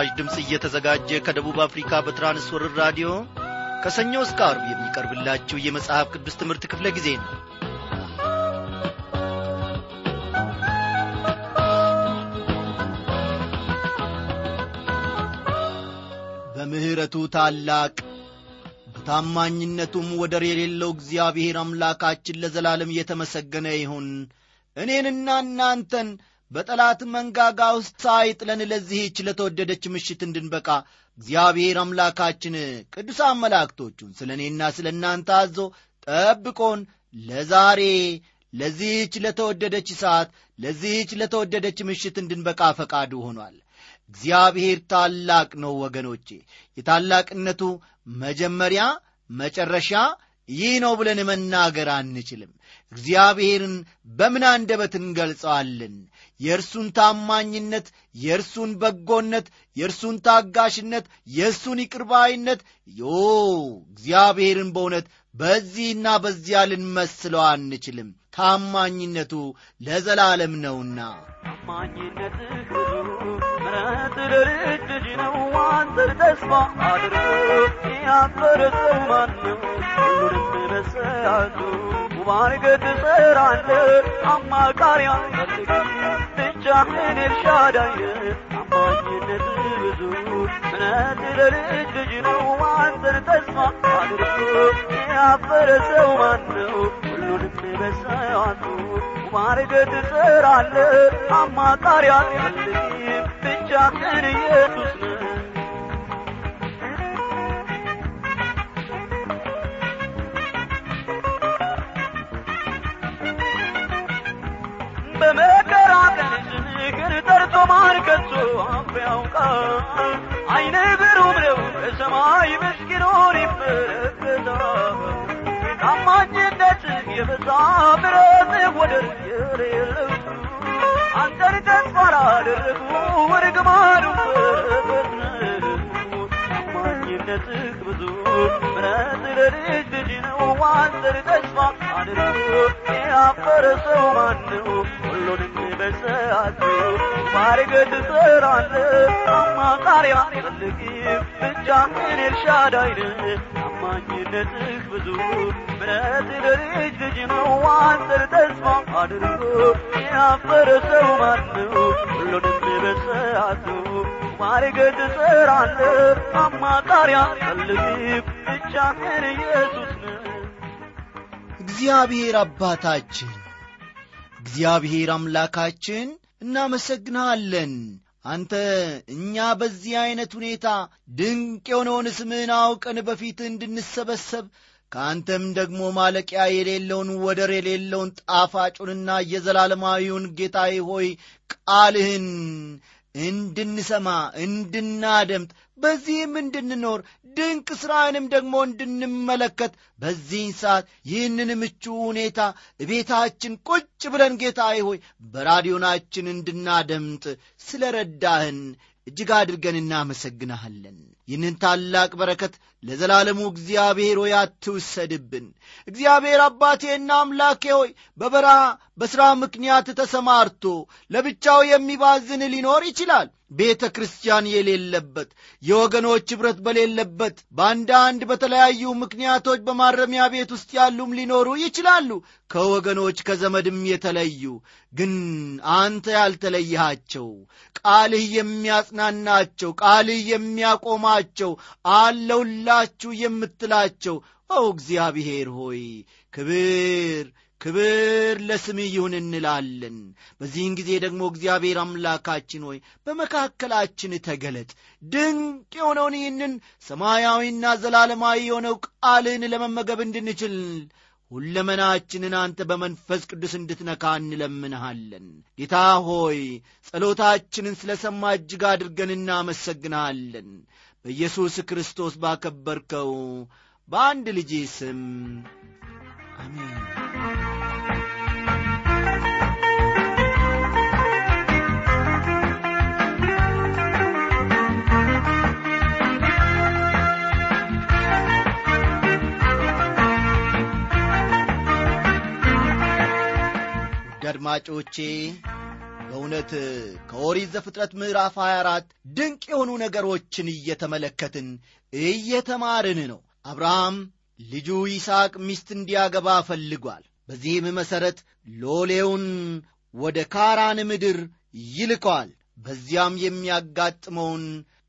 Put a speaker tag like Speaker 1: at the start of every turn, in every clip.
Speaker 1: በምስራች ድምፅ እየተዘጋጀ ከደቡብ አፍሪካ በትራንስወርር ራዲዮ ከሰኞ እስከ አርብ የሚቀርብላችሁ የመጽሐፍ ቅዱስ ትምህርት ክፍለ ጊዜ ነው። በምሕረቱ ታላቅ በታማኝነቱም ወደር የሌለው እግዚአብሔር አምላካችን ለዘላለም እየተመሰገነ ይሁን። እኔንና እናንተን በጠላት መንጋጋ ውስጥ ሳይጥለን ለዚህች ለተወደደች ምሽት እንድንበቃ እግዚአብሔር አምላካችን ቅዱሳን መላእክቶቹን ስለ እኔና ስለ እናንተ አዞ ጠብቆን ለዛሬ ለዚህች ለተወደደች ሰዓት ለዚህች ለተወደደች ምሽት እንድንበቃ ፈቃዱ ሆኗል። እግዚአብሔር ታላቅ ነው ወገኖቼ። የታላቅነቱ መጀመሪያ መጨረሻ ይህ ነው ብለን መናገር አንችልም። እግዚአብሔርን በምን አንደበት እንገልጸዋለን የእርሱን ታማኝነት የእርሱን በጎነት የእርሱን ታጋሽነት የእርሱን ይቅርባይነት ዮ እግዚአብሔርን በእውነት በዚህና በዚያ ልንመስለው አንችልም። ታማኝነቱ ለዘላለም ነውና።
Speaker 2: ታማኝነትህ ነው ተስፋ ውብ አድርገህ ትሠራለህ አማካሪ አልፈልግም ብቻህን ኤልሻዳይ ታማኝነትህ ብዙ ምረት ለልጅ ልጅ ነው አንተን ተስፋ አድርጎ ያፈረ ሰው ማን ነው ሁሉንም በሰዓቱ ውብ አድርገህ ትሠራለህ አማካሪ አልፈልግም ብቻህን ኢየሱስ ነህ በመከራ ቀን ስምህን ጠርቶ ማን ከቶ አይነ ብሩም ነው በሰማይ ምስኪኑን ይመለከታል። ታማኝነትህ የበዛ ምሕረትህ ወደር የሌለው አንተን ተስፋ ላደረጉ እርግማኑ በረከት ታማኝነትህ ብዙ ምሕረት ለልጅ ልጅ ነው። አንተን ተስፋ አድርጎ ያፈረ ሰው ማን ነው ሁሉንም በሰዓቱ ባርገህ ትሠራለህ አማካሪ አልፈልግም ብቻህን ኤልሻዳይ ነህ። ታማኝነትህ ብዙ ምሕረት ለልጅ ልጅ ነው። አንተን ተስፋ አድርጎ ያፈረ ሰው ማን ነው ሁሉንም በሰዓቱ ባርገህ ትሠራለህ አማካሪ አልፈልግም ብቻህን ኢየሱስ
Speaker 1: እግዚአብሔር አባታችን እግዚአብሔር አምላካችን እናመሰግንሃለን አንተ እኛ በዚህ ዐይነት ሁኔታ ድንቅ የሆነውን ስምህን አውቀን በፊት እንድንሰበሰብ ከአንተም ደግሞ ማለቂያ የሌለውን ወደር የሌለውን ጣፋጩንና የዘላለማዊውን ጌታዬ ሆይ ቃልህን እንድንሰማ እንድናደምጥ በዚህም እንድንኖር ድንቅ ሥራንም ደግሞ እንድንመለከት በዚህን ሰዓት ይህንን ምቹ ሁኔታ ቤታችን ቁጭ ብለን ጌታዬ ሆይ በራዲዮናችን እንድናደምጥ ስለ ረዳህን እጅግ አድርገን እናመሰግንሃለን። ይህንን ታላቅ በረከት ለዘላለሙ እግዚአብሔር ሆይ አትውሰድብን። እግዚአብሔር አባቴና አምላኬ ሆይ በበረሃ በሥራ ምክንያት ተሰማርቶ ለብቻው የሚባዝን ሊኖር ይችላል ቤተ ክርስቲያን የሌለበት የወገኖች ኅብረት በሌለበት በአንዳንድ በተለያዩ ምክንያቶች በማረሚያ ቤት ውስጥ ያሉም ሊኖሩ ይችላሉ። ከወገኖች ከዘመድም የተለዩ ግን አንተ ያልተለይሃቸው ቃልህ የሚያጽናናቸው ቃልህ የሚያቆማቸው አለውላችሁ የምትላቸው ኦ እግዚአብሔር ሆይ ክብር ክብር ለስምህ ይሁን እንላለን። በዚህን ጊዜ ደግሞ እግዚአብሔር አምላካችን ሆይ በመካከላችን ተገለጥ። ድንቅ የሆነውን ይህንን ሰማያዊና ዘላለማዊ የሆነው ቃልህን ለመመገብ እንድንችል ሁለመናችንን አንተ በመንፈስ ቅዱስ እንድትነካ እንለምንሃለን። ጌታ ሆይ ጸሎታችንን ስለ ሰማ እጅግ አድርገን እናመሰግንሃለን በኢየሱስ ክርስቶስ ባከበርከው በአንድ ልጅ ስም አድማጮቼ በእውነት ከኦሪት ዘፍጥረት ምዕራፍ 24 ድንቅ የሆኑ ነገሮችን እየተመለከትን እየተማርን ነው። አብርሃም ልጁ ይስሐቅ ሚስት እንዲያገባ ፈልጓል። በዚህም መሠረት ሎሌውን ወደ ካራን ምድር ይልከዋል። በዚያም የሚያጋጥመውን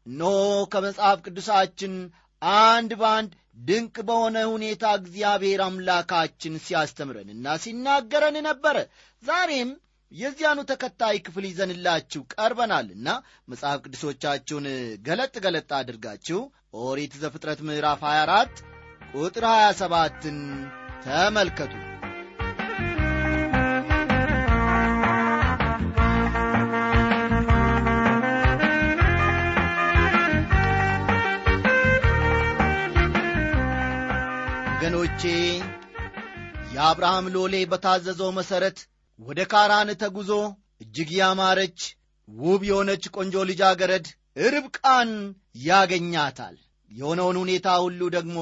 Speaker 1: እነሆ ከመጽሐፍ ቅዱሳችን አንድ በአንድ ድንቅ በሆነ ሁኔታ እግዚአብሔር አምላካችን ሲያስተምረንና ሲናገረን ነበረ። ዛሬም የዚያኑ ተከታይ ክፍል ይዘንላችሁ ቀርበናልና መጽሐፍ ቅዱሶቻችሁን ገለጥ ገለጥ አድርጋችሁ ኦሪት ዘፍጥረት ምዕራፍ 24 ቁጥር 27ን ተመልከቱ። ወገኖቼ የአብርሃም ሎሌ በታዘዘው መሠረት ወደ ካራን ተጉዞ እጅግ ያማረች ውብ የሆነች ቆንጆ ልጃገረድ ርብቃን ያገኛታል። የሆነውን ሁኔታ ሁሉ ደግሞ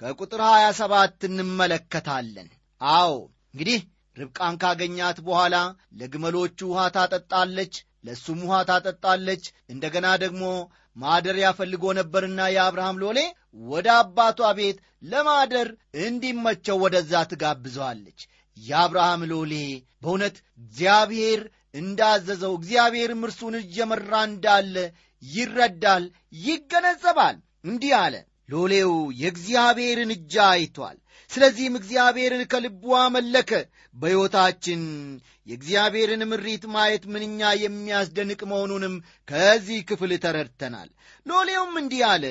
Speaker 1: ከቁጥር 27 እንመለከታለን። አዎ እንግዲህ ርብቃን ካገኛት በኋላ ለግመሎቹ ውሃ ታጠጣለች፣ ለእሱም ውሃ ታጠጣለች። እንደገና ደግሞ ማደሪያ ፈልጎ ነበርና የአብርሃም ሎሌ ወደ አባቷ ቤት ለማደር እንዲመቸው ወደዛ ትጋብዘዋለች። የአብርሃም ሎሌ በእውነት እግዚአብሔር እንዳዘዘው እግዚአብሔርም እርሱን እየመራ እንዳለ ይረዳል፣ ይገነዘባል። እንዲህ አለ። ሎሌው የእግዚአብሔርን እጅ አይቷል። ስለዚህም እግዚአብሔርን ከልቡ አመለከ። በሕይወታችን የእግዚአብሔርን ምሪት ማየት ምንኛ የሚያስደንቅ መሆኑንም ከዚህ ክፍል ተረድተናል። ሎሌውም እንዲህ አለ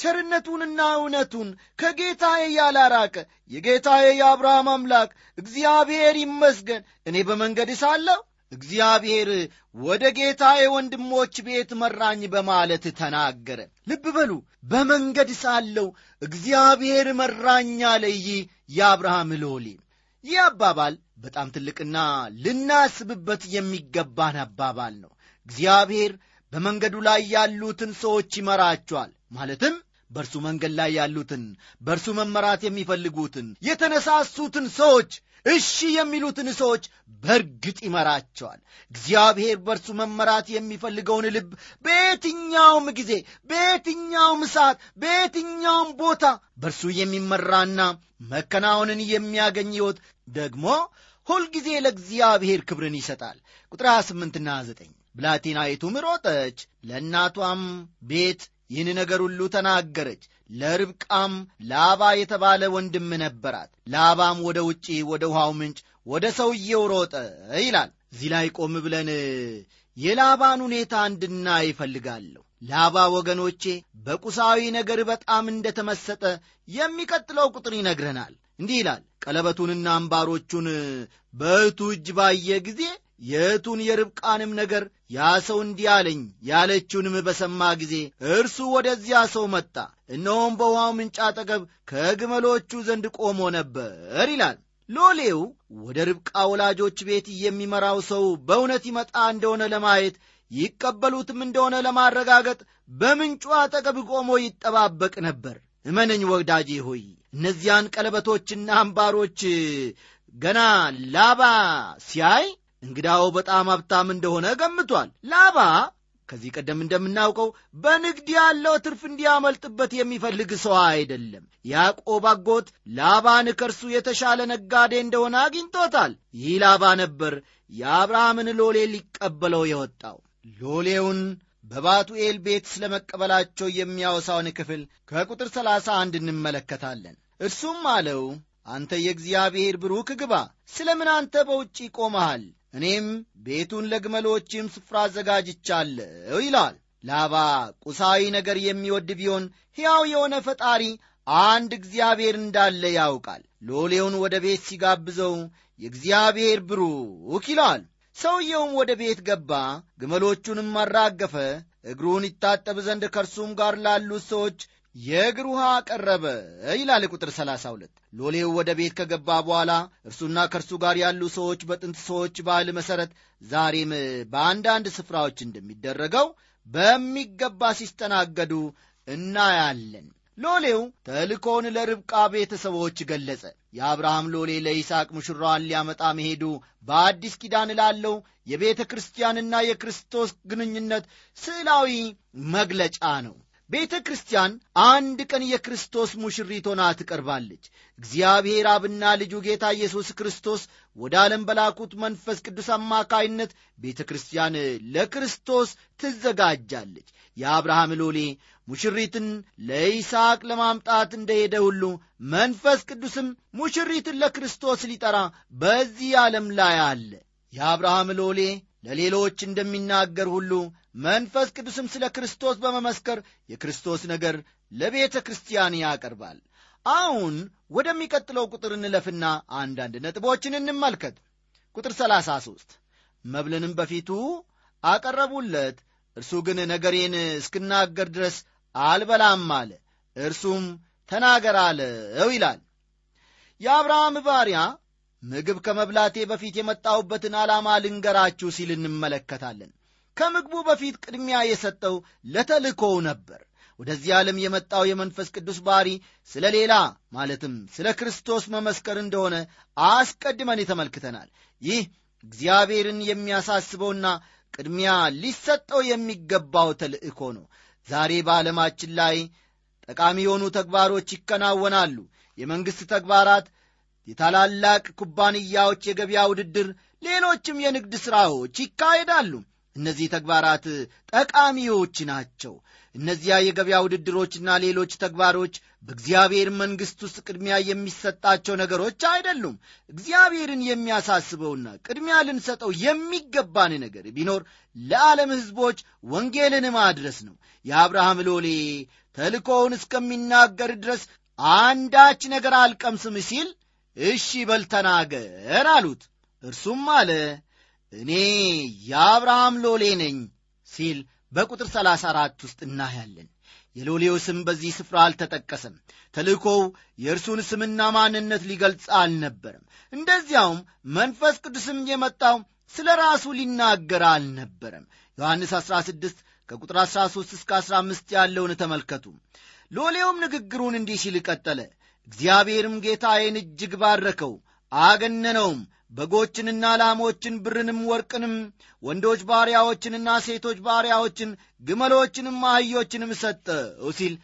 Speaker 1: ቸርነቱንና እውነቱን ከጌታዬ ያላራቀ የጌታዬ የአብርሃም አምላክ እግዚአብሔር ይመስገን። እኔ በመንገድ ሳለሁ እግዚአብሔር ወደ ጌታዬ ወንድሞች ቤት መራኝ በማለት ተናገረ። ልብ በሉ፣ በመንገድ ሳለሁ እግዚአብሔር መራኝ አለ። የአብርሃም ሎሌ። ይህ አባባል በጣም ትልቅና ልናስብበት የሚገባን አባባል ነው። እግዚአብሔር በመንገዱ ላይ ያሉትን ሰዎች ይመራቸዋል ማለትም በእርሱ መንገድ ላይ ያሉትን በእርሱ መመራት የሚፈልጉትን የተነሳሱትን ሰዎች እሺ የሚሉትን ሰዎች በእርግጥ ይመራቸዋል። እግዚአብሔር በእርሱ መመራት የሚፈልገውን ልብ በየትኛውም ጊዜ፣ በየትኛውም ሰዓት፣ በየትኛውም ቦታ በእርሱ የሚመራና መከናወንን የሚያገኝ ሕይወት ደግሞ ሁልጊዜ ለእግዚአብሔር ክብርን ይሰጣል። ቁጥር 28ና 9 ብላቴናይቱም ሮጠች፣ ለእናቷም ቤት ይህን ነገር ሁሉ ተናገረች። ለርብቃም ላባ የተባለ ወንድም ነበራት። ላባም ወደ ውጪ ወደ ውሃው ምንጭ ወደ ሰውየው ሮጠ ይላል። እዚህ ላይ ቆም ብለን የላባን ሁኔታ እንድናይ ይፈልጋለሁ። ላባ ወገኖቼ በቁሳዊ ነገር በጣም እንደተመሰጠ የሚቀጥለው ቁጥር ይነግረናል። እንዲህ ይላል፣ ቀለበቱንና አምባሮቹን በእህቱ እጅ ባየ ጊዜ የእህቱን የርብቃንም ነገር ያ ሰው እንዲህ አለኝ ያለችውንም በሰማ ጊዜ እርሱ ወደዚያ ሰው መጣ፣ እነሆም በውሃው ምንጭ አጠገብ ከግመሎቹ ዘንድ ቆሞ ነበር ይላል። ሎሌው ወደ ርብቃ ወላጆች ቤት የሚመራው ሰው በእውነት ይመጣ እንደሆነ ለማየት ይቀበሉትም እንደሆነ ለማረጋገጥ በምንጩ አጠገብ ቆሞ ይጠባበቅ ነበር። እመነኝ ወዳጄ ሆይ እነዚያን ቀለበቶችና አምባሮች ገና ላባ ሲያይ እንግዳው በጣም ሀብታም እንደሆነ ገምቷል። ላባ ከዚህ ቀደም እንደምናውቀው በንግድ ያለው ትርፍ እንዲያመልጥበት የሚፈልግ ሰው አይደለም። ያዕቆብ አጎት ላባን ከእርሱ የተሻለ ነጋዴ እንደሆነ አግኝቶታል። ይህ ላባ ነበር የአብርሃምን ሎሌ ሊቀበለው የወጣው። ሎሌውን በባቱኤል ቤት ስለ መቀበላቸው የሚያወሳውን ክፍል ከቁጥር ሰላሳ አንድ እንመለከታለን። እርሱም አለው አንተ የእግዚአብሔር ብሩክ ግባ፣ ስለ ምን አንተ በውጪ ቆመሃል? እኔም ቤቱን ለግመሎችም ስፍራ አዘጋጅቻለሁ ይለዋል። ላባ ቁሳዊ ነገር የሚወድ ቢሆን ሕያው የሆነ ፈጣሪ አንድ እግዚአብሔር እንዳለ ያውቃል። ሎሌውን ወደ ቤት ሲጋብዘው የእግዚአብሔር ብሩክ ይለዋል። ሰውየውም ወደ ቤት ገባ፣ ግመሎቹንም አራገፈ፣ እግሩን ይታጠብ ዘንድ ከእርሱም ጋር ላሉት ሰዎች የእግር ውሃ ቀረበ ይላል ቁጥር 32 ሎሌው ወደ ቤት ከገባ በኋላ እርሱና ከእርሱ ጋር ያሉ ሰዎች በጥንት ሰዎች ባህል መሠረት ዛሬም በአንዳንድ ስፍራዎች እንደሚደረገው በሚገባ ሲስተናገዱ እናያለን ሎሌው ተልኮውን ለርብቃ ቤተሰቦች ገለጸ። የአብርሃም ሎሌ ለይስሐቅ ሙሽራዋን ሊያመጣ መሄዱ በአዲስ ኪዳን ላለው የቤተ ክርስቲያንና የክርስቶስ ግንኙነት ስዕላዊ መግለጫ ነው። ቤተ ክርስቲያን አንድ ቀን የክርስቶስ ሙሽሪት ሆና ትቀርባለች። እግዚአብሔር አብና ልጁ ጌታ ኢየሱስ ክርስቶስ ወደ ዓለም በላኩት መንፈስ ቅዱስ አማካይነት ቤተ ክርስቲያን ለክርስቶስ ትዘጋጃለች። የአብርሃም ሎሌ ሙሽሪትን ለይስሐቅ ለማምጣት እንደሄደ ሁሉ መንፈስ ቅዱስም ሙሽሪትን ለክርስቶስ ሊጠራ በዚህ ዓለም ላይ አለ። የአብርሃም ሎሌ ለሌሎች እንደሚናገር ሁሉ መንፈስ ቅዱስም ስለ ክርስቶስ በመመስከር የክርስቶስ ነገር ለቤተ ክርስቲያን ያቀርባል። አሁን ወደሚቀጥለው ቁጥር እንለፍና አንዳንድ ነጥቦችን እንመልከት። ቁጥር 33 መብልንም በፊቱ አቀረቡለት፣ እርሱ ግን ነገሬን እስክናገር ድረስ አልበላም አለ። እርሱም ተናገር አለው ይላል። የአብርሃም ባሪያ ምግብ ከመብላቴ በፊት የመጣሁበትን ዓላማ ልንገራችሁ ሲል እንመለከታለን። ከምግቡ በፊት ቅድሚያ የሰጠው ለተልእኮው ነበር። ወደዚህ ዓለም የመጣው የመንፈስ ቅዱስ ባሕሪ ስለ ሌላ ማለትም ስለ ክርስቶስ መመስከር እንደሆነ አስቀድመን ተመልክተናል። ይህ እግዚአብሔርን የሚያሳስበውና ቅድሚያ ሊሰጠው የሚገባው ተልእኮ ነው። ዛሬ በዓለማችን ላይ ጠቃሚ የሆኑ ተግባሮች ይከናወናሉ። የመንግሥት ተግባራት፣ የታላላቅ ኩባንያዎች የገበያ ውድድር፣ ሌሎችም የንግድ ሥራዎች ይካሄዳሉ። እነዚህ ተግባራት ጠቃሚዎች ናቸው። እነዚያ የገበያ ውድድሮችና ሌሎች ተግባሮች በእግዚአብሔር መንግሥት ውስጥ ቅድሚያ የሚሰጣቸው ነገሮች አይደሉም። እግዚአብሔርን የሚያሳስበውና ቅድሚያ ልንሰጠው የሚገባን ነገር ቢኖር ለዓለም ሕዝቦች ወንጌልን ማድረስ ነው። የአብርሃም ሎሌ ተልኮውን እስከሚናገር ድረስ አንዳች ነገር አልቀምስም ሲል እሺ በል ተናገር አሉት። እርሱም አለ እኔ የአብርሃም ሎሌ ነኝ ሲል በቁጥር 34 ውስጥ እናያለን። የሎሌው ስም በዚህ ስፍራ አልተጠቀሰም። ተልእኮው የእርሱን ስምና ማንነት ሊገልጽ አልነበረም። እንደዚያውም መንፈስ ቅዱስም የመጣው ስለ ራሱ ሊናገር አልነበረም። ዮሐንስ 16 ከቁጥር 13 እስከ 15 ያለውን ተመልከቱ። ሎሌውም ንግግሩን እንዲህ ሲል ቀጠለ። እግዚአብሔርም ጌታዬን እጅግ ባረከው፣ አገነነውም በጎችንና ላሞችን ብርንም ወርቅንም ወንዶች ባሪያዎችንና ሴቶች ባሪያዎችን ግመሎችንም አህዮችንም ሰጠው ሲል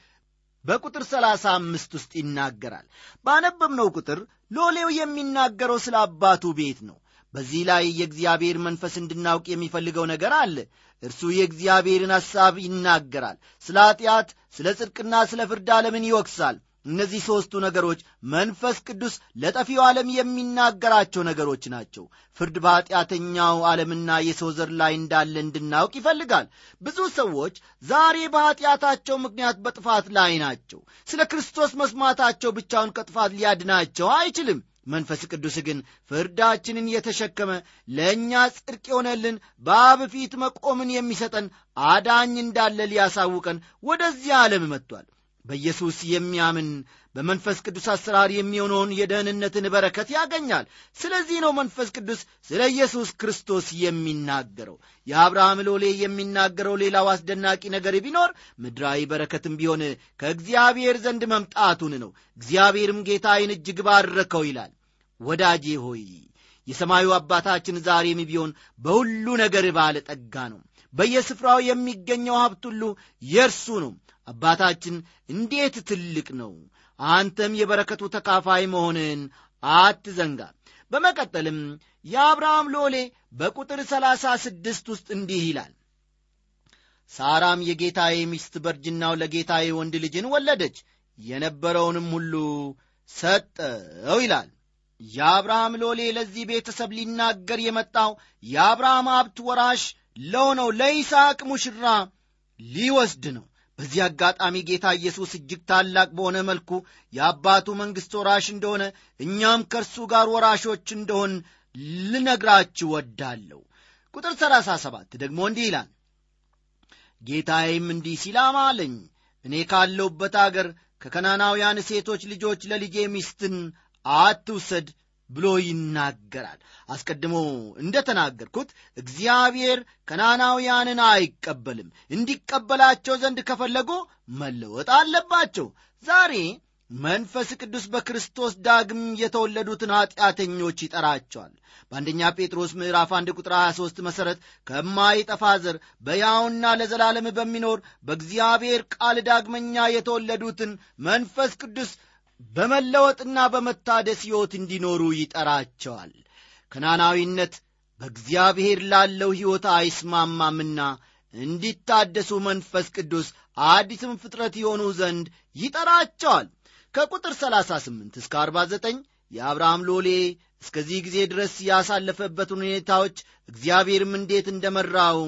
Speaker 1: በቁጥር ሰላሳ አምስት ውስጥ ይናገራል። ባነበብነው ቁጥር ሎሌው የሚናገረው ስለ አባቱ ቤት ነው። በዚህ ላይ የእግዚአብሔር መንፈስ እንድናውቅ የሚፈልገው ነገር አለ። እርሱ የእግዚአብሔርን ሐሳብ ይናገራል። ስለ ኀጢአት፣ ስለ ጽድቅና ስለ ፍርድ ዓለምን ይወቅሳል። እነዚህ ሦስቱ ነገሮች መንፈስ ቅዱስ ለጠፊው ዓለም የሚናገራቸው ነገሮች ናቸው። ፍርድ በኀጢአተኛው ዓለምና የሰው ዘር ላይ እንዳለ እንድናውቅ ይፈልጋል። ብዙ ሰዎች ዛሬ በኀጢአታቸው ምክንያት በጥፋት ላይ ናቸው። ስለ ክርስቶስ መስማታቸው ብቻውን ከጥፋት ሊያድናቸው አይችልም። መንፈስ ቅዱስ ግን ፍርዳችንን የተሸከመ ለእኛ ጽድቅ የሆነልን በአብ ፊት መቆምን የሚሰጠን አዳኝ እንዳለ ሊያሳውቀን ወደዚህ ዓለም መጥቷል። በኢየሱስ የሚያምን በመንፈስ ቅዱስ አሰራር የሚሆነውን የደህንነትን በረከት ያገኛል። ስለዚህ ነው መንፈስ ቅዱስ ስለ ኢየሱስ ክርስቶስ የሚናገረው። የአብርሃም ሎሌ የሚናገረው ሌላው አስደናቂ ነገር ቢኖር ምድራዊ በረከትም ቢሆን ከእግዚአብሔር ዘንድ መምጣቱን ነው። እግዚአብሔርም ጌታዬን እጅግ ባረከው ይላል። ወዳጄ ሆይ የሰማዩ አባታችን ዛሬም ቢሆን በሁሉ ነገር ባለጠጋ ነው። በየስፍራው የሚገኘው ሀብት ሁሉ የእርሱ ነው። አባታችን እንዴት ትልቅ ነው! አንተም የበረከቱ ተካፋይ መሆንን አትዘንጋ። በመቀጠልም የአብርሃም ሎሌ በቁጥር ሰላሳ ስድስት ውስጥ እንዲህ ይላል ሳራም የጌታዬ ሚስት በርጅናው ለጌታዬ ወንድ ልጅን ወለደች፣ የነበረውንም ሁሉ ሰጠው ይላል። የአብርሃም ሎሌ ለዚህ ቤተሰብ ሊናገር የመጣው የአብርሃም ሀብት ወራሽ ለሆነው ለይስሐቅ ሙሽራ ሊወስድ ነው። በዚህ አጋጣሚ ጌታ ኢየሱስ እጅግ ታላቅ በሆነ መልኩ የአባቱ መንግሥት ወራሽ እንደሆነ እኛም ከእርሱ ጋር ወራሾች እንደሆን ልነግራችሁ ወዳለሁ። ቁጥር 37 ደግሞ እንዲህ ይላል፣ ጌታዬም እንዲህ ሲል አማለኝ፣ እኔ ካለሁበት አገር ከከናናውያን ሴቶች ልጆች ለልጄ ሚስትን አትውሰድ ብሎ ይናገራል። አስቀድሞ እንደ ተናገርኩት እግዚአብሔር ከናናውያንን አይቀበልም። እንዲቀበላቸው ዘንድ ከፈለጉ መለወጥ አለባቸው። ዛሬ መንፈስ ቅዱስ በክርስቶስ ዳግም የተወለዱትን ኀጢአተኞች ይጠራቸዋል። በአንደኛ ጴጥሮስ ምዕራፍ 1 ቁጥር 23 መሠረት ከማይጠፋ ዘር በያውና ለዘላለም በሚኖር በእግዚአብሔር ቃል ዳግመኛ የተወለዱትን መንፈስ ቅዱስ በመለወጥና በመታደስ ሕይወት እንዲኖሩ ይጠራቸዋል። ከናናዊነት በእግዚአብሔር ላለው ሕይወት አይስማማምና እንዲታደሱ መንፈስ ቅዱስ አዲስም ፍጥረት የሆኑ ዘንድ ይጠራቸዋል። ከቁጥር 38 እስከ 49 የአብርሃም ሎሌ እስከዚህ ጊዜ ድረስ ያሳለፈበትን ሁኔታዎች እግዚአብሔርም እንዴት እንደመራው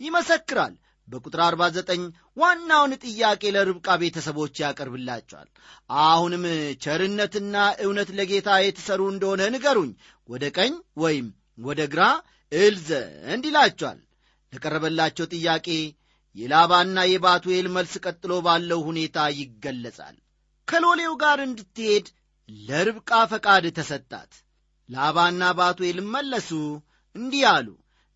Speaker 1: ይመሰክራል በቁጥር 49 ዋናውን ጥያቄ ለርብቃ ቤተሰቦች ያቀርብላቸዋል። አሁንም ቸርነትና እውነት ለጌታ የተሰሩ እንደሆነ ንገሩኝ። ወደ ቀኝ ወይም ወደ ግራ እል ዘንድ ይላቸዋል። ለቀረበላቸው ጥያቄ የላባና የባቱኤል መልስ ቀጥሎ ባለው ሁኔታ ይገለጻል። ከሎሌው ጋር እንድትሄድ ለርብቃ ፈቃድ ተሰጣት። ላባና ባቱኤልም መለሱ እንዲህ አሉ።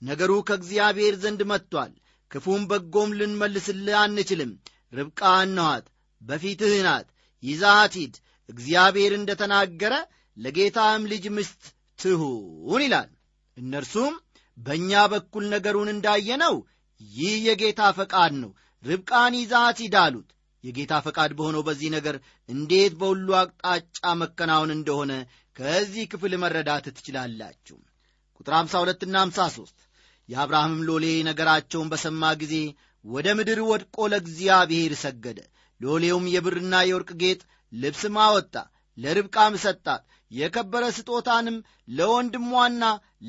Speaker 1: ነገሩ ከእግዚአብሔር ዘንድ መጥቶአል ክፉም በጎም ልንመልስልህ አንችልም። ርብቃ እነኋት በፊትህ ናት ይዛት ሂድ። እግዚአብሔር እንደ ተናገረ ለጌታም ልጅ ምስት ትሁን ይላል። እነርሱም በእኛ በኩል ነገሩን እንዳየነው ይህ የጌታ ፈቃድ ነው ርብቃን ይዛት ሂድ አሉት። የጌታ ፈቃድ በሆነው በዚህ ነገር እንዴት በሁሉ አቅጣጫ መከናወን እንደሆነ ከዚህ ክፍል መረዳት ትችላላችሁ። ቁጥር 52 ና 53 የአብርሃምም ሎሌ ነገራቸውን በሰማ ጊዜ ወደ ምድር ወድቆ ለእግዚአብሔር ሰገደ። ሎሌውም የብርና የወርቅ ጌጥ ልብስም አወጣ ለርብቃም ሰጣት የከበረ ስጦታንም ለወንድሟና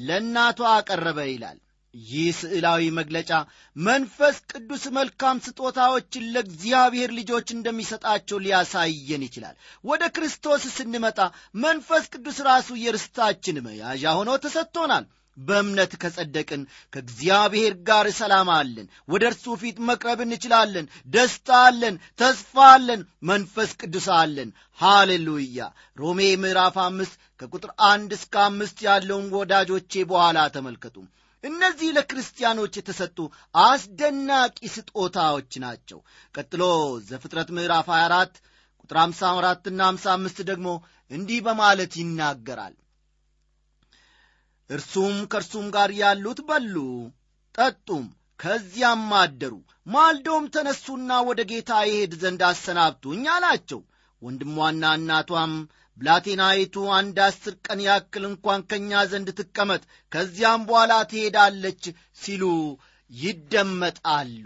Speaker 1: ለእናቷ አቀረበ ይላል። ይህ ስዕላዊ መግለጫ መንፈስ ቅዱስ መልካም ስጦታዎችን ለእግዚአብሔር ልጆች እንደሚሰጣቸው ሊያሳየን ይችላል። ወደ ክርስቶስ ስንመጣ መንፈስ ቅዱስ ራሱ የርስታችን መያዣ ሆኖ ተሰጥቶናል በእምነት ከጸደቅን ከእግዚአብሔር ጋር ሰላም አለን። ወደ እርሱ ፊት መቅረብ እንችላለን። ደስታ አለን። ተስፋ አለን። መንፈስ ቅዱስ አለን። ሃሌሉያ! ሮሜ ምዕራፍ አምስት ከቁጥር አንድ እስከ አምስት ያለውን ወዳጆቼ በኋላ ተመልከቱ። እነዚህ ለክርስቲያኖች የተሰጡ አስደናቂ ስጦታዎች ናቸው። ቀጥሎ ዘፍጥረት ምዕራፍ 24 ቁጥር 54 ና 55 ደግሞ እንዲህ በማለት ይናገራል እርሱም ከእርሱም ጋር ያሉት በሉ ጠጡም ከዚያም አደሩ። ማልዶም ተነሱና ወደ ጌታ ይሄድ ዘንድ አሰናብቱኝ አላቸው። ወንድሟና እናቷም ብላቴናይቱ አንድ አስር ቀን ያክል እንኳን ከእኛ ዘንድ ትቀመጥ ከዚያም በኋላ ትሄዳለች ሲሉ ይደመጣሉ።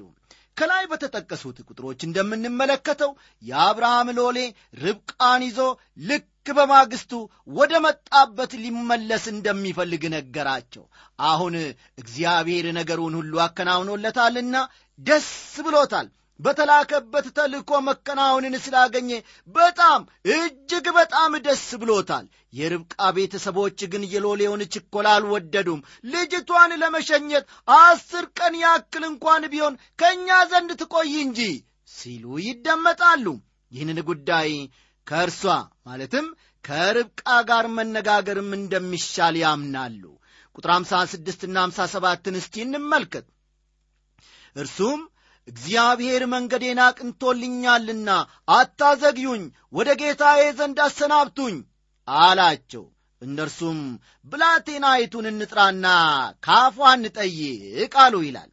Speaker 1: ከላይ በተጠቀሱት ቁጥሮች እንደምንመለከተው የአብርሃም ሎሌ ርብቃን ይዞ ልክ በማግስቱ ወደ መጣበት ሊመለስ እንደሚፈልግ ነገራቸው። አሁን እግዚአብሔር ነገሩን ሁሉ አከናውኖለታልና ደስ ብሎታል። በተላከበት ተልእኮ መከናወንን ስላገኘ በጣም እጅግ በጣም ደስ ብሎታል። የርብቃ ቤተሰቦች ግን የሎሌውን ችኮላ አልወደዱም። ልጅቷን ለመሸኘት አስር ቀን ያክል እንኳን ቢሆን ከእኛ ዘንድ ትቆይ እንጂ ሲሉ ይደመጣሉ። ይህንን ጉዳይ ከእርሷ ማለትም ከርብቃ ጋር መነጋገርም እንደሚሻል ያምናሉ። ቁጥር 56 ና 57 እስቲ እንመልከት። እርሱም እግዚአብሔር መንገዴን አቅንቶልኛልና አታዘግዩኝ ወደ ጌታዬ ዘንድ አሰናብቱኝ አላቸው። እነርሱም ብላቴናይቱን እንጥራና ካፏ እንጠይቅ አሉ ይላል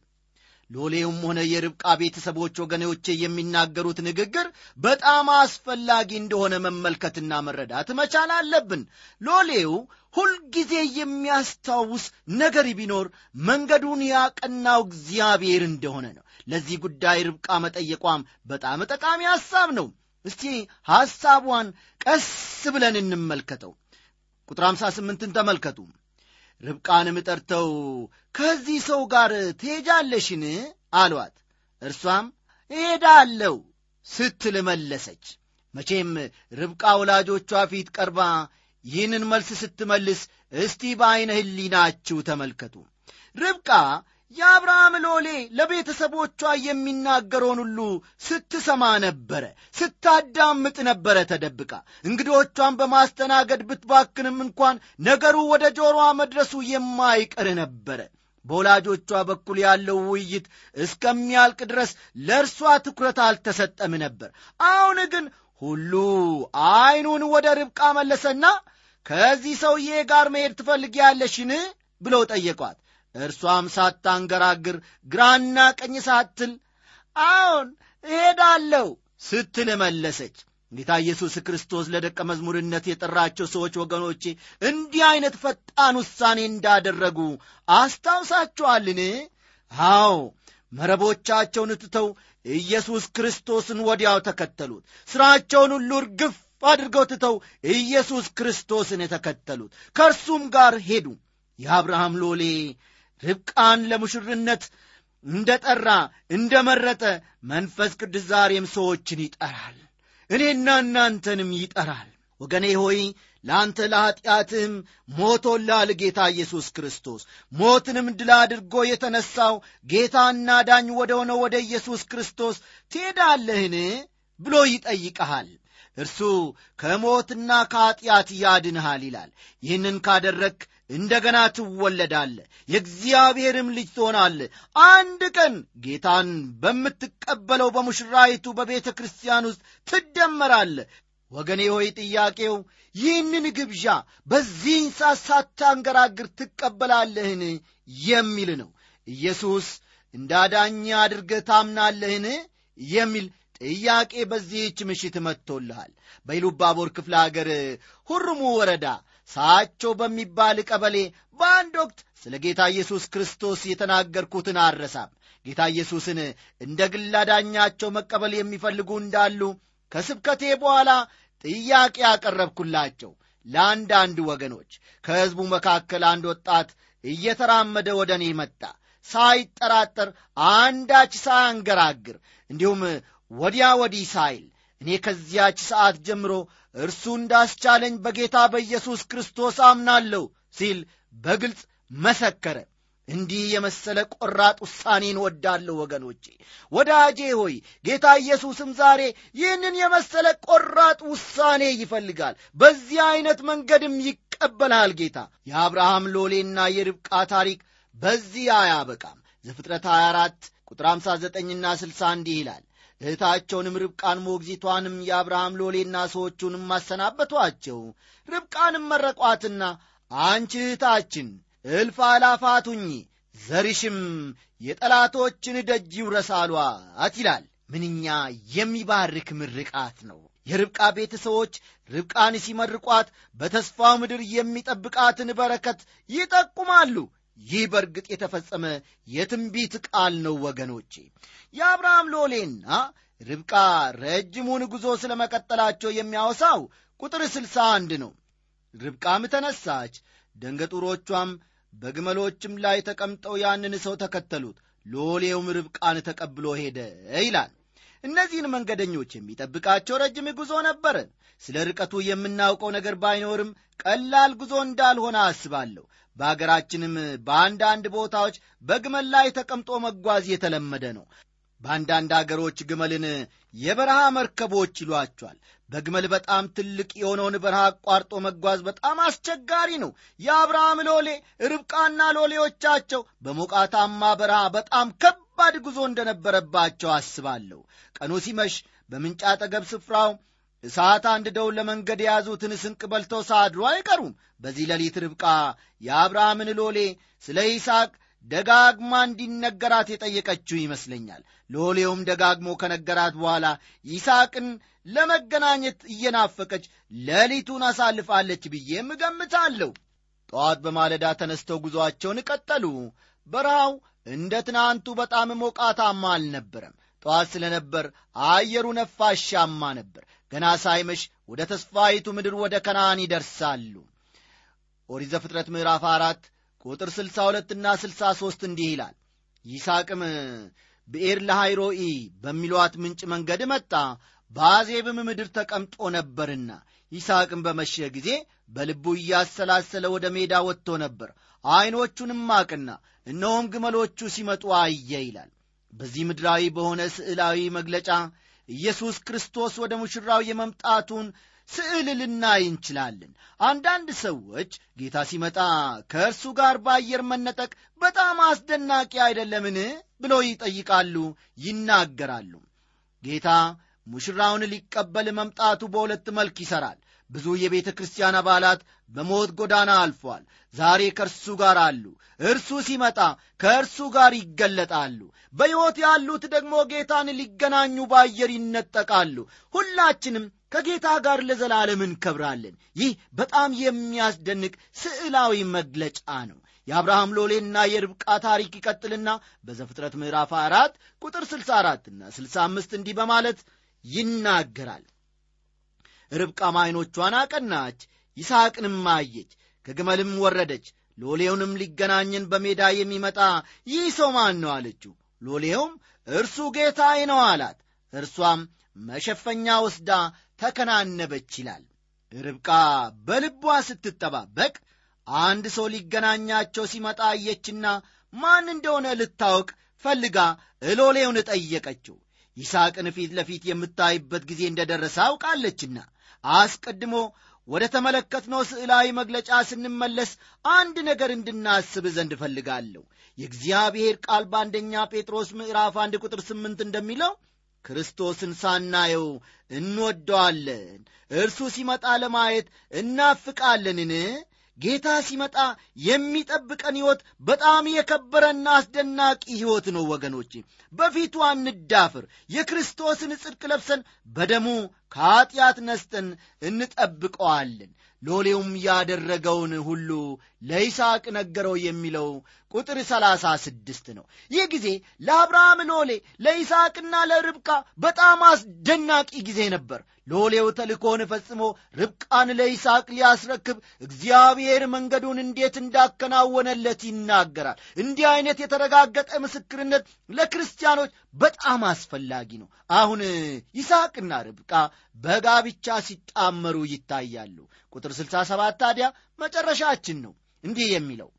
Speaker 1: ሎሌውም ሆነ የርብቃ ቤተሰቦች ወገኖቼ የሚናገሩት ንግግር በጣም አስፈላጊ እንደሆነ መመልከትና መረዳት መቻል አለብን። ሎሌው ሁልጊዜ የሚያስታውስ ነገር ቢኖር መንገዱን ያቀናው እግዚአብሔር እንደሆነ ነው። ለዚህ ጉዳይ ርብቃ መጠየቋም በጣም ጠቃሚ ሐሳብ ነው። እስቲ ሐሳቧን ቀስ ብለን እንመልከተው። ቁጥር 58ን ተመልከቱ ርብቃንም ጠርተው ከዚህ ሰው ጋር ትሄጃለሽን? አሏት። እርሷም እሄዳለሁ ስትል መለሰች። መቼም ርብቃ ወላጆቿ ፊት ቀርባ ይህንን መልስ ስትመልስ እስቲ በዐይነ ህሊናችሁ ተመልከቱ። ርብቃ የአብርሃም ሎሌ ለቤተሰቦቿ የሚናገረውን ሁሉ ስትሰማ ነበረ፣ ስታዳምጥ ነበረ ተደብቃ። እንግዶቿን በማስተናገድ ብትባክንም እንኳን ነገሩ ወደ ጆሮዋ መድረሱ የማይቀር ነበረ። በወላጆቿ በኩል ያለው ውይይት እስከሚያልቅ ድረስ ለእርሷ ትኩረት አልተሰጠም ነበር። አሁን ግን ሁሉ ዐይኑን ወደ ርብቃ መለሰና ከዚህ ሰውዬ ጋር መሄድ ትፈልጊያለሽን? ብለው ጠየቋት። እርሷም ሳታንገራግር ግራና ቀኝ ሳትል አዎን እሄዳለሁ ስትል መለሰች። ጌታ ኢየሱስ ክርስቶስ ለደቀ መዝሙርነት የጠራቸው ሰዎች ወገኖቼ እንዲህ ዐይነት ፈጣን ውሳኔ እንዳደረጉ አስታውሳችኋልን? አዎ መረቦቻቸውን ትተው ኢየሱስ ክርስቶስን ወዲያው ተከተሉት። ሥራቸውን ሁሉ እርግፍ አድርገው ትተው ኢየሱስ ክርስቶስን የተከተሉት ከእርሱም ጋር ሄዱ። የአብርሃም ሎሌ ርብቃን ለሙሽርነት እንደ ጠራ እንደ መረጠ መንፈስ ቅዱስ ዛሬም ሰዎችን ይጠራል። እኔና እናንተንም ይጠራል። ወገኔ ሆይ ለአንተ ለኀጢአትህም ሞቶልሃል ጌታ ኢየሱስ ክርስቶስ። ሞትንም ድል አድርጎ የተነሣው ጌታና ዳኝ ወደ ሆነው ወደ ኢየሱስ ክርስቶስ ትሄዳለህን ብሎ ይጠይቀሃል። እርሱ ከሞትና ከኀጢአት ያድንሃል ይላል። ይህንን ካደረግክ እንደገና ትወለዳለህ፣ የእግዚአብሔርም ልጅ ትሆናለህ። አንድ ቀን ጌታን በምትቀበለው በሙሽራይቱ በቤተ ክርስቲያን ውስጥ ትደመራለህ። ወገኔ ሆይ ጥያቄው ይህንን ግብዣ በዚህን ሰዓት ትቀበላለህን የሚል ነው። ኢየሱስ እንዳዳኝ አድርገህ ታምናለህን የሚል ጥያቄ በዚህች ምሽት መጥቶልሃል። በኢሉባቦር ክፍለ አገር ሁርሙ ወረዳ ሳቾ በሚባል ቀበሌ በአንድ ወቅት ስለ ጌታ ኢየሱስ ክርስቶስ የተናገርኩትን አረሳም። ጌታ ኢየሱስን እንደ ግል አዳኛቸው መቀበል የሚፈልጉ እንዳሉ ከስብከቴ በኋላ ጥያቄ ያቀረብኩላቸው ለአንዳንድ ወገኖች። ከሕዝቡ መካከል አንድ ወጣት እየተራመደ ወደ እኔ መጣ። ሳይጠራጠር፣ አንዳች ሳያንገራግር፣ እንዲሁም ወዲያ ወዲህ ሳይል እኔ ከዚያች ሰዓት ጀምሮ እርሱ እንዳስቻለኝ በጌታ በኢየሱስ ክርስቶስ አምናለሁ ሲል በግልጽ መሰከረ። እንዲህ የመሰለ ቆራጥ ውሳኔን ወዳለሁ ወገኖቼ። ወዳጄ ሆይ ጌታ ኢየሱስም ዛሬ ይህንን የመሰለ ቆራጥ ውሳኔ ይፈልጋል። በዚህ ዐይነት መንገድም ይቀበልሃል ጌታ። የአብርሃም ሎሌና የርብቃ ታሪክ በዚህ አያበቃም። ዘፍጥረት 24 ቁጥር 59ና 60 እንዲህ ይላል እህታቸውንም ርብቃን ሞግዚቷንም የአብርሃም ሎሌና ሰዎቹንም አሰናበቷቸው። ርብቃንም መረቋትና አንቺ እህታችን እልፍ አላፋት ዘርሽም የጠላቶችን ደጅ ይውረስ አሏት ይላል። ምንኛ የሚባርክ ምርቃት ነው! የርብቃ ቤተሰቦች ርብቃን ሲመርቋት በተስፋው ምድር የሚጠብቃትን በረከት ይጠቁማሉ። ይህ በእርግጥ የተፈጸመ የትንቢት ቃል ነው ወገኖቼ። የአብርሃም ሎሌና ርብቃ ረጅሙን ጉዞ ስለ መቀጠላቸው የሚያወሳው ቁጥር ስልሳ አንድ ነው። ርብቃም ተነሳች፣ ደንገጡሮቿም በግመሎችም ላይ ተቀምጠው ያንን ሰው ተከተሉት፣ ሎሌውም ርብቃን ተቀብሎ ሄደ ይላል። እነዚህን መንገደኞች የሚጠብቃቸው ረጅም ጉዞ ነበረ። ስለ ርቀቱ የምናውቀው ነገር ባይኖርም ቀላል ጉዞ እንዳልሆነ አስባለሁ። በአገራችንም በአንዳንድ ቦታዎች በግመል ላይ ተቀምጦ መጓዝ የተለመደ ነው። በአንዳንድ አገሮች ግመልን የበረሃ መርከቦች ይሏቸዋል። በግመል በጣም ትልቅ የሆነውን በረሃ አቋርጦ መጓዝ በጣም አስቸጋሪ ነው። የአብርሃም ሎሌ ርብቃና ሎሌዎቻቸው በሞቃታማ በረሃ በጣም ከባድ ጉዞ እንደነበረባቸው አስባለሁ። ቀኑ ሲመሽ በምንጭ አጠገብ ስፍራው እሳት አንድደው ለመንገድ የያዙትን ስንቅ በልተው ሳድሩ አይቀሩም። በዚህ ሌሊት ርብቃ የአብርሃምን ሎሌ ስለ ይስሐቅ ደጋግማ እንዲነገራት የጠየቀችው ይመስለኛል። ሎሌውም ደጋግሞ ከነገራት በኋላ ይስሐቅን ለመገናኘት እየናፈቀች ሌሊቱን አሳልፋለች ብዬም እገምታለሁ። ጠዋት በማለዳ ተነስተው ጉዞአቸውን ቀጠሉ። በረሃው እንደ ትናንቱ በጣም ሞቃታማ አልነበረም። ጠዋት ስለነበር አየሩ ነፋሻማ ነበር። ገና ሳይመሽ ወደ ተስፋይቱ ምድር ወደ ከነዓን ይደርሳሉ። ኦሪት ዘፍጥረት ምዕራፍ አራት ቁጥር ስልሳ ሁለትና ስልሳ ሦስት እንዲህ ይላል። ይስሐቅም ብኤር ለሃይሮኢ በሚሏት ምንጭ መንገድ መጣ፣ በአዜብም ምድር ተቀምጦ ነበርና። ይስሐቅም በመሸ ጊዜ በልቡ እያሰላሰለ ወደ ሜዳ ወጥቶ ነበር። ዐይኖቹንም አቅና እነሆም ግመሎቹ ሲመጡ አየ ይላል። በዚህ ምድራዊ በሆነ ስዕላዊ መግለጫ ኢየሱስ ክርስቶስ ወደ ሙሽራው የመምጣቱን ስዕል ልናይ እንችላለን። አንዳንድ ሰዎች ጌታ ሲመጣ ከእርሱ ጋር በአየር መነጠቅ በጣም አስደናቂ አይደለምን? ብለው ይጠይቃሉ ይናገራሉ። ጌታ ሙሽራውን ሊቀበል መምጣቱ በሁለት መልክ ይሠራል ብዙ የቤተ ክርስቲያን አባላት በሞት ጎዳና አልፏል። ዛሬ ከእርሱ ጋር አሉ። እርሱ ሲመጣ ከእርሱ ጋር ይገለጣሉ። በሕይወት ያሉት ደግሞ ጌታን ሊገናኙ በአየር ይነጠቃሉ። ሁላችንም ከጌታ ጋር ለዘላለም እንከብራለን። ይህ በጣም የሚያስደንቅ ስዕላዊ መግለጫ ነው። የአብርሃም ሎሌና የርብቃ ታሪክ ይቀጥልና በዘፍጥረት ምዕራፍ አራት ቁጥር 64 እና 65 እንዲህ በማለት ይናገራል። ርብቃም ዐይኖቿን አቀናች ይስሐቅንም አየች ከግመልም ወረደች ሎሌውንም ሊገናኘን በሜዳ የሚመጣ ይህ ሰው ማን ነው አለችው። ሎሌውም እርሱ ጌታዬ ነው አላት። እርሷም መሸፈኛ ወስዳ ተከናነበች ይላል። ርብቃ በልቧ ስትጠባበቅ አንድ ሰው ሊገናኛቸው ሲመጣ አየችና ማን እንደሆነ ልታውቅ ፈልጋ እሎሌውን ጠየቀችው። ይስሐቅን ፊት ለፊት የምታይበት ጊዜ እንደደረሰ አውቃለችና አስቀድሞ ወደ ተመለከትነው ስዕላዊ መግለጫ ስንመለስ አንድ ነገር እንድናስብ ዘንድ እፈልጋለሁ። የእግዚአብሔር ቃል በአንደኛ ጴጥሮስ ምዕራፍ አንድ ቁጥር ስምንት እንደሚለው ክርስቶስን ሳናየው እንወደዋለን እርሱ ሲመጣ ለማየት እናፍቃለንን ጌታ ሲመጣ የሚጠብቀን ሕይወት በጣም የከበረና አስደናቂ ሕይወት ነው ወገኖቼ። በፊቱ አንዳፍር። የክርስቶስን ጽድቅ ለብሰን በደሙ ከኀጢአት ነስተን እንጠብቀዋለን። ሎሌውም ያደረገውን ሁሉ ለይስሐቅ ነገረው የሚለው ቁጥር ሰላሳ ስድስት ነው። ይህ ጊዜ ለአብርሃም ሎሌ ለይስሐቅና ለርብቃ በጣም አስደናቂ ጊዜ ነበር። ሎሌው ተልኮን ፈጽሞ ርብቃን ለይስሐቅ ሊያስረክብ እግዚአብሔር መንገዱን እንዴት እንዳከናወነለት ይናገራል። እንዲህ አይነት የተረጋገጠ ምስክርነት ለክርስቲያኖች በጣም አስፈላጊ ነው። አሁን ይስሐቅና ርብቃ በጋብቻ ሲጣመሩ ይታያሉ። ቁጥር 67 ታዲያ መጨረሻችን ነው እንዲህ የሚለው።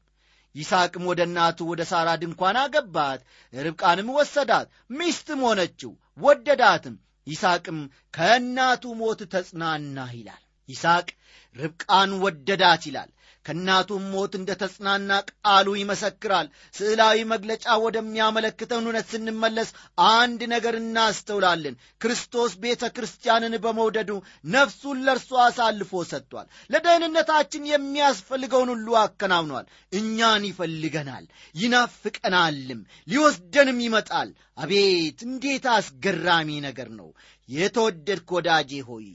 Speaker 1: ይስሐቅም ወደ እናቱ ወደ ሳራ ድንኳን አገባት ርብቃንም ወሰዳት ሚስትም ሆነችው ወደዳትም። ይስሐቅም ከእናቱ ሞት ተጽናና ይላል። ይስሐቅ ርብቃን ወደዳት ይላል ከእናቱም ሞት እንደ ተጽናና ቃሉ ይመሰክራል። ስዕላዊ መግለጫ ወደሚያመለክተን እውነት ስንመለስ አንድ ነገር እናስተውላለን። ክርስቶስ ቤተ ክርስቲያንን በመውደዱ ነፍሱን ለእርሷ አሳልፎ ሰጥቷል። ለደህንነታችን የሚያስፈልገውን ሁሉ አከናውኗል። እኛን ይፈልገናል ይናፍቀናልም ሊወስደንም ይመጣል። አቤት! እንዴት አስገራሚ ነገር ነው የተወደድክ ወዳጄ ሆይ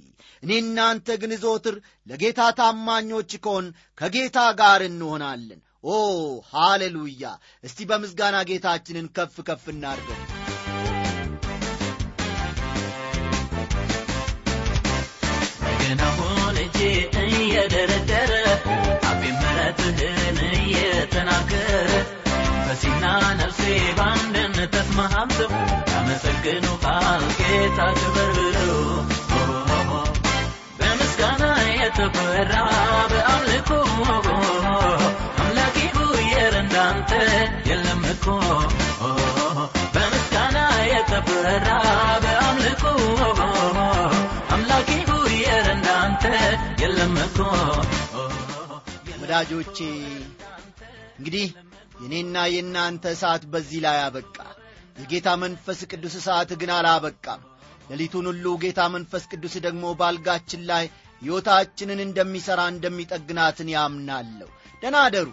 Speaker 1: እኔ እናንተ ግን ዘወትር ለጌታ ታማኞች ከሆን ከጌታ ጋር እንሆናለን። ኦ ሃሌሉያ! እስቲ በምስጋና ጌታችንን ከፍ ከፍ እናርገው
Speaker 3: ያመሰግኑ ቃል ጌታ ክበር ብለው በምስጋና የተፈራ በአምልኮ አምላኬ ብየር እንዳንተ የለም
Speaker 1: ወዳጆቼ እንግዲህ የእኔና የእናንተ ሰዓት በዚህ ላይ አበቃ የጌታ መንፈስ ቅዱስ ሰዓት ግን አላበቃም። ሌሊቱን ሁሉ ጌታ መንፈስ ቅዱስ ደግሞ ባልጋችን ላይ ሕይወታችንን እንደሚሠራ እንደሚጠግናትን ያምናለሁ። ደናደሩ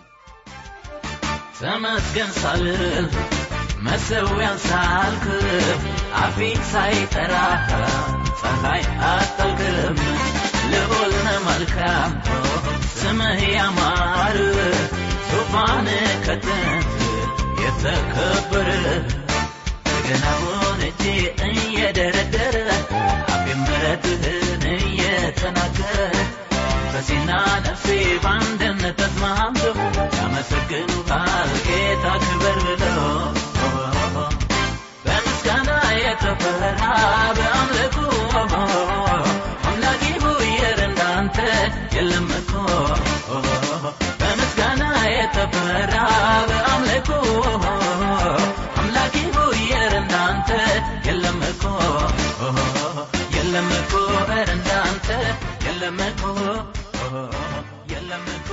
Speaker 3: ተመስገን ሳልል መሰዊያን ሳልክብ አፌን ሳይጠራ ፀሐይ አጠልቅም ልዑልነ መልካም ስምህ ያማር ዙፋን ከጥንት የተከበረ ገናውን እጄ እየደረደረ አፌ ምሕረትህን እየተናገረ ፈሲና ነፍሴ በአንድነት ተስማምተው ያመሰግኑታል ጌታ ክበር በምስጋና የተፈራ በአምልኮ አምላኬ ብየር እንዳንተ የተፈራ በአምልኮ አምላኬ ሆይ የረንዳንተ የለም እኮ። የለም እኮ የለም እኮ። የለም እኮ